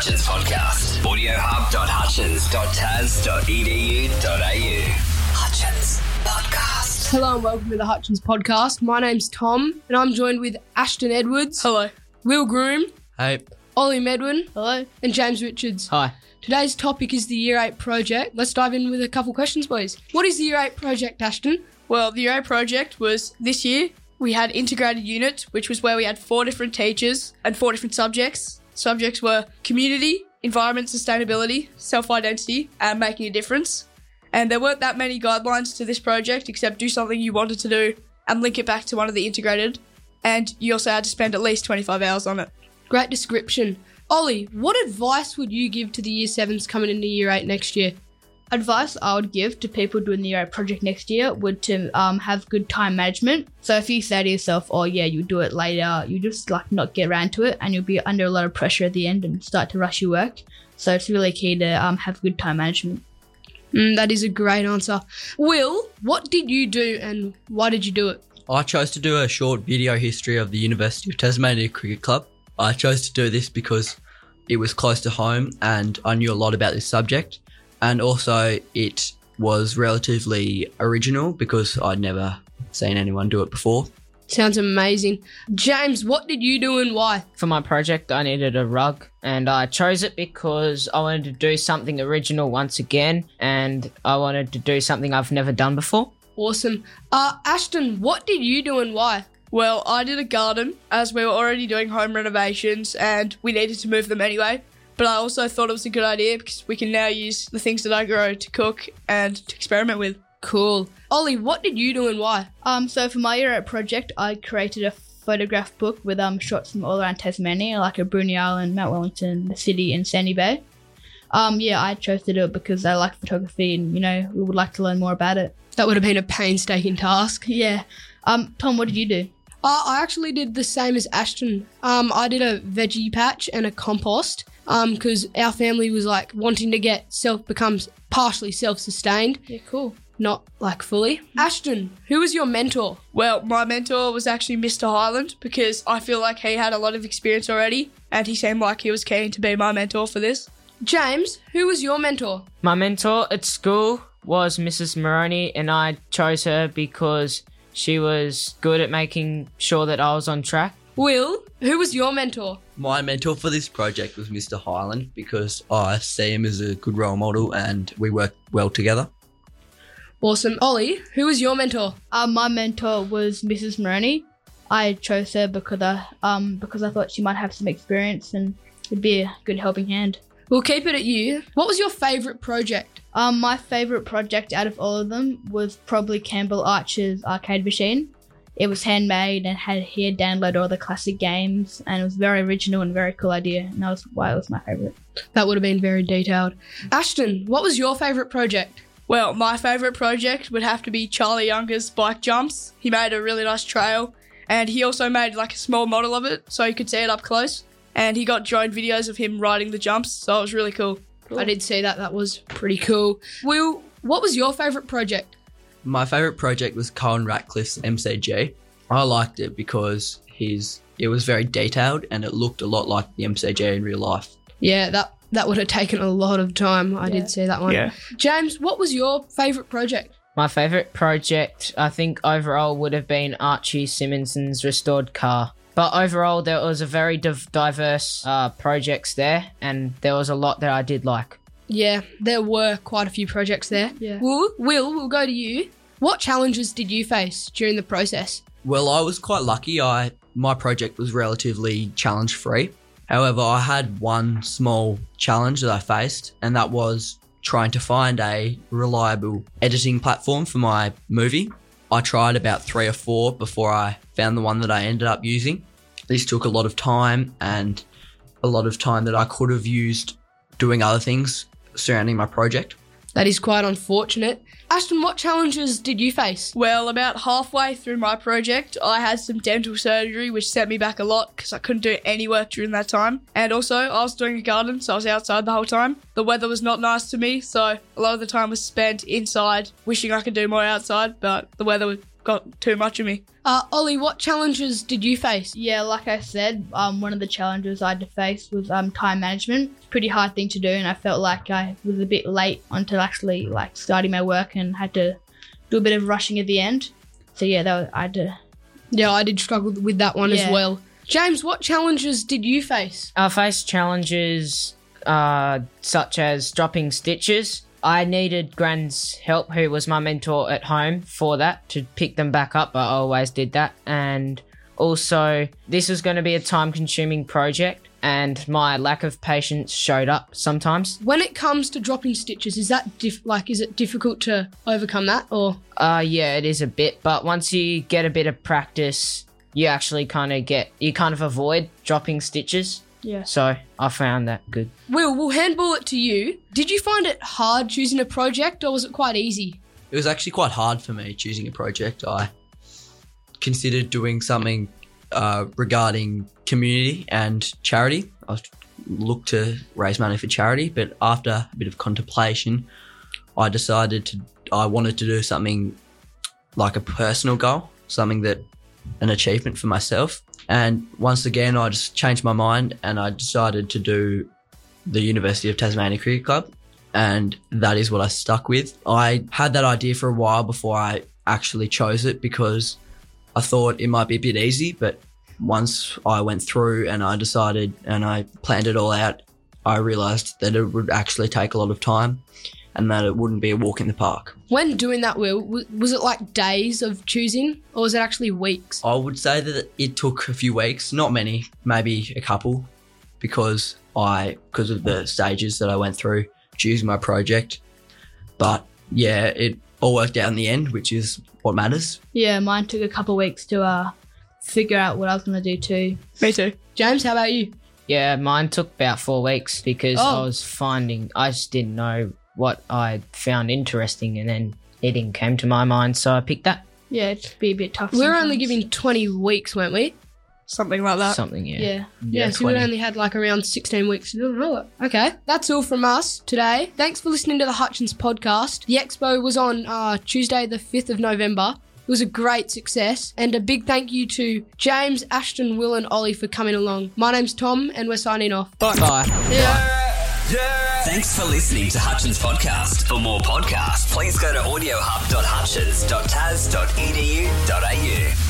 Hutchins Podcast. audiohub.hutchins.tas.edu.au. Hutchins Podcast. Hello and welcome to the Hutchins podcast. My name's Tom and I'm joined with Ashton Edwards. Hello. Will Groom, Hey, Ollie Medwin, Hello. and James Richards. hi. Today's topic is the Year 8 project. Let's dive in with a couple questions, boys. What is the Year 8 project, Ashton? Well, the UA project was this year. We had integrated units, which was where we had four different teachers and four different subjects. Subjects were community, environment, sustainability, self identity, and making a difference. And there weren't that many guidelines to this project except do something you wanted to do and link it back to one of the integrated. And you also had to spend at least 25 hours on it. Great description. Ollie, what advice would you give to the Year 7s coming into Year 8 next year? Advice I would give to people doing the Euro project next year would to um, have good time management. So if you say to yourself, "Oh yeah, you do it later," you just like not get around to it, and you'll be under a lot of pressure at the end and start to rush your work. So it's really key to um, have good time management. Mm, that is a great answer. Will, what did you do and why did you do it? I chose to do a short video history of the University of Tasmania Cricket Club. I chose to do this because it was close to home and I knew a lot about this subject. And also, it was relatively original because I'd never seen anyone do it before. Sounds amazing. James, what did you do and why? for my project, I needed a rug, and I chose it because I wanted to do something original once again, and I wanted to do something I've never done before. Awesome. Uh, Ashton, what did you do and why? Well, I did a garden as we were already doing home renovations and we needed to move them anyway. But I also thought it was a good idea because we can now use the things that I grow to cook and to experiment with. Cool. Ollie, what did you do and why? Um, so for my year at project, I created a photograph book with um shots from all around Tasmania, like a Bruny Island, Mount Wellington, the city, and Sandy Bay. Um, yeah, I chose to do it because I like photography and you know we would like to learn more about it. That would have been a painstaking task. Yeah. Um, Tom, what did you do? Uh, I actually did the same as Ashton. Um, I did a veggie patch and a compost Um, because our family was like wanting to get self becomes partially self sustained, Yeah, cool. not like fully. Ashton, who was your mentor? Well, my mentor was actually Mr. Highland because I feel like he had a lot of experience already and he seemed like he was keen to be my mentor for this. James, who was your mentor? My mentor at school was Mrs. Maroney, and I chose her because she was good at making sure that I was on track. Will, who was your mentor? My mentor for this project was Mr. Highland because I see him as a good role model and we work well together. Awesome. Ollie, who was your mentor? Um, my mentor was Mrs. Maroney. I chose her because I um because I thought she might have some experience and would be a good helping hand. We'll keep it at you. What was your favourite project? Um, my favorite project out of all of them was probably Campbell Archer's arcade machine. It was handmade and had he had downloaded all the classic games, and it was very original and very cool idea, and that was why it was my favorite. That would have been very detailed. Ashton, what was your favourite project? Well, my favourite project would have to be Charlie Younger's bike jumps. He made a really nice trail and he also made like a small model of it so you could see it up close. And he got drone videos of him riding the jumps, so it was really cool. I did see that. That was pretty cool. Will, what was your favourite project? My favourite project was Colin Ratcliffe's MCG. I liked it because his it was very detailed and it looked a lot like the MCG in real life. Yeah, that that would have taken a lot of time. I Yeah. did see that one. Yeah. James, what was your favourite project? My favourite project, I think, overall would have been Archie Simmonson's restored car. But overall, there was a very div- diverse uh, projects there, and there was a lot that I did like. Yeah, there were quite a few projects there. Yeah. Will, Will, we'll go to you. What challenges did you face during the process? Well, I was quite lucky. I my project was relatively challenge free. However, I had one small challenge that I faced, and that was trying to find a reliable editing platform for my movie. I tried about three or four before I found the one that I ended up using. This took a lot of time and a lot of time that I could have used doing other things surrounding my project. That is quite unfortunate. Ashton, what challenges did you face? Well, about halfway through my project, I had some dental surgery, which set me back a lot because I couldn't do any work during that time. And also, I was doing a garden, so I was outside the whole time. The weather was not nice to me, so a lot of the time was spent inside, wishing I could do more outside, but the weather got too much of me. Uh, Ollie, what challenges did you face? Yeah, like I said, um, one of the challenges I had to face was um, time management. Pretty hard thing to do, and I felt like I was a bit late until actually like starting my work and had to do a bit of rushing at the end. So yeah, that was, I had to. Yeah, I did struggle with that one as well. James, what challenges did you face? I faced challenges uh, such as dropping stitches. I needed Gran's help, who was my mentor at home, for that to pick them back up. But I always did that, and also this was going to be a time-consuming project, and my lack of patience showed up sometimes. When it comes to dropping stitches, is that diff- like is it difficult to overcome that or Uh, yeah, it is a bit, but once you get a bit of practice, you actually kind of get you kind of avoid dropping stitches. Yeah. So I found that good. Will, we'll handball it to you. Did you find it hard choosing a project or was it quite easy? It was actually quite hard for me choosing a project. I considered doing something uh, regarding community and charity. I looked to raise money for charity, but after a bit of contemplation, I decided to. I wanted to do something like a personal goal, something that an achievement for myself. And once again, I just changed my mind and I decided to do the University of Tasmania Cricket Club and that is what I stuck with. I had that idea for a while before I actually chose it because I thought it might be a bit easy, but once I went through and I decided and I planned it all out, I realized that it would actually take a lot of time and that it wouldn't be a walk in the park. When doing that, Will, was it like days of choosing or was it actually weeks? I would say that it took a few weeks, not many, maybe a couple, because I because of the stages that I went through choosing my project. But yeah, it all worked out in the end, which is what matters. Yeah, mine took a couple weeks to uh figure out what I was gonna do too. Me too. James, how about you? Yeah, mine took about four weeks because Oh. I was finding I just didn't know what I found interesting, and then eating came to my mind, so I picked that. Yeah, it'd be a bit tough. We were only giving 20 weeks, weren't we? Something like that. Something, yeah. Yeah. Yeah, so we only had like around 16 weeks to do it. Okay, that's all from us today. Thanks for listening to the Hutchins podcast. The expo was on uh, Tuesday, the 5th of November. It was a great success, and a big thank you to James, Ashton, Will, and Ollie for coming along. My name's Tom, and we're signing off. Bye. Bye. Yeah. yeah. Thanks for listening to Hutchins Podcast. For more podcasts, please go to audiohub.hutchins.tas.edu.au.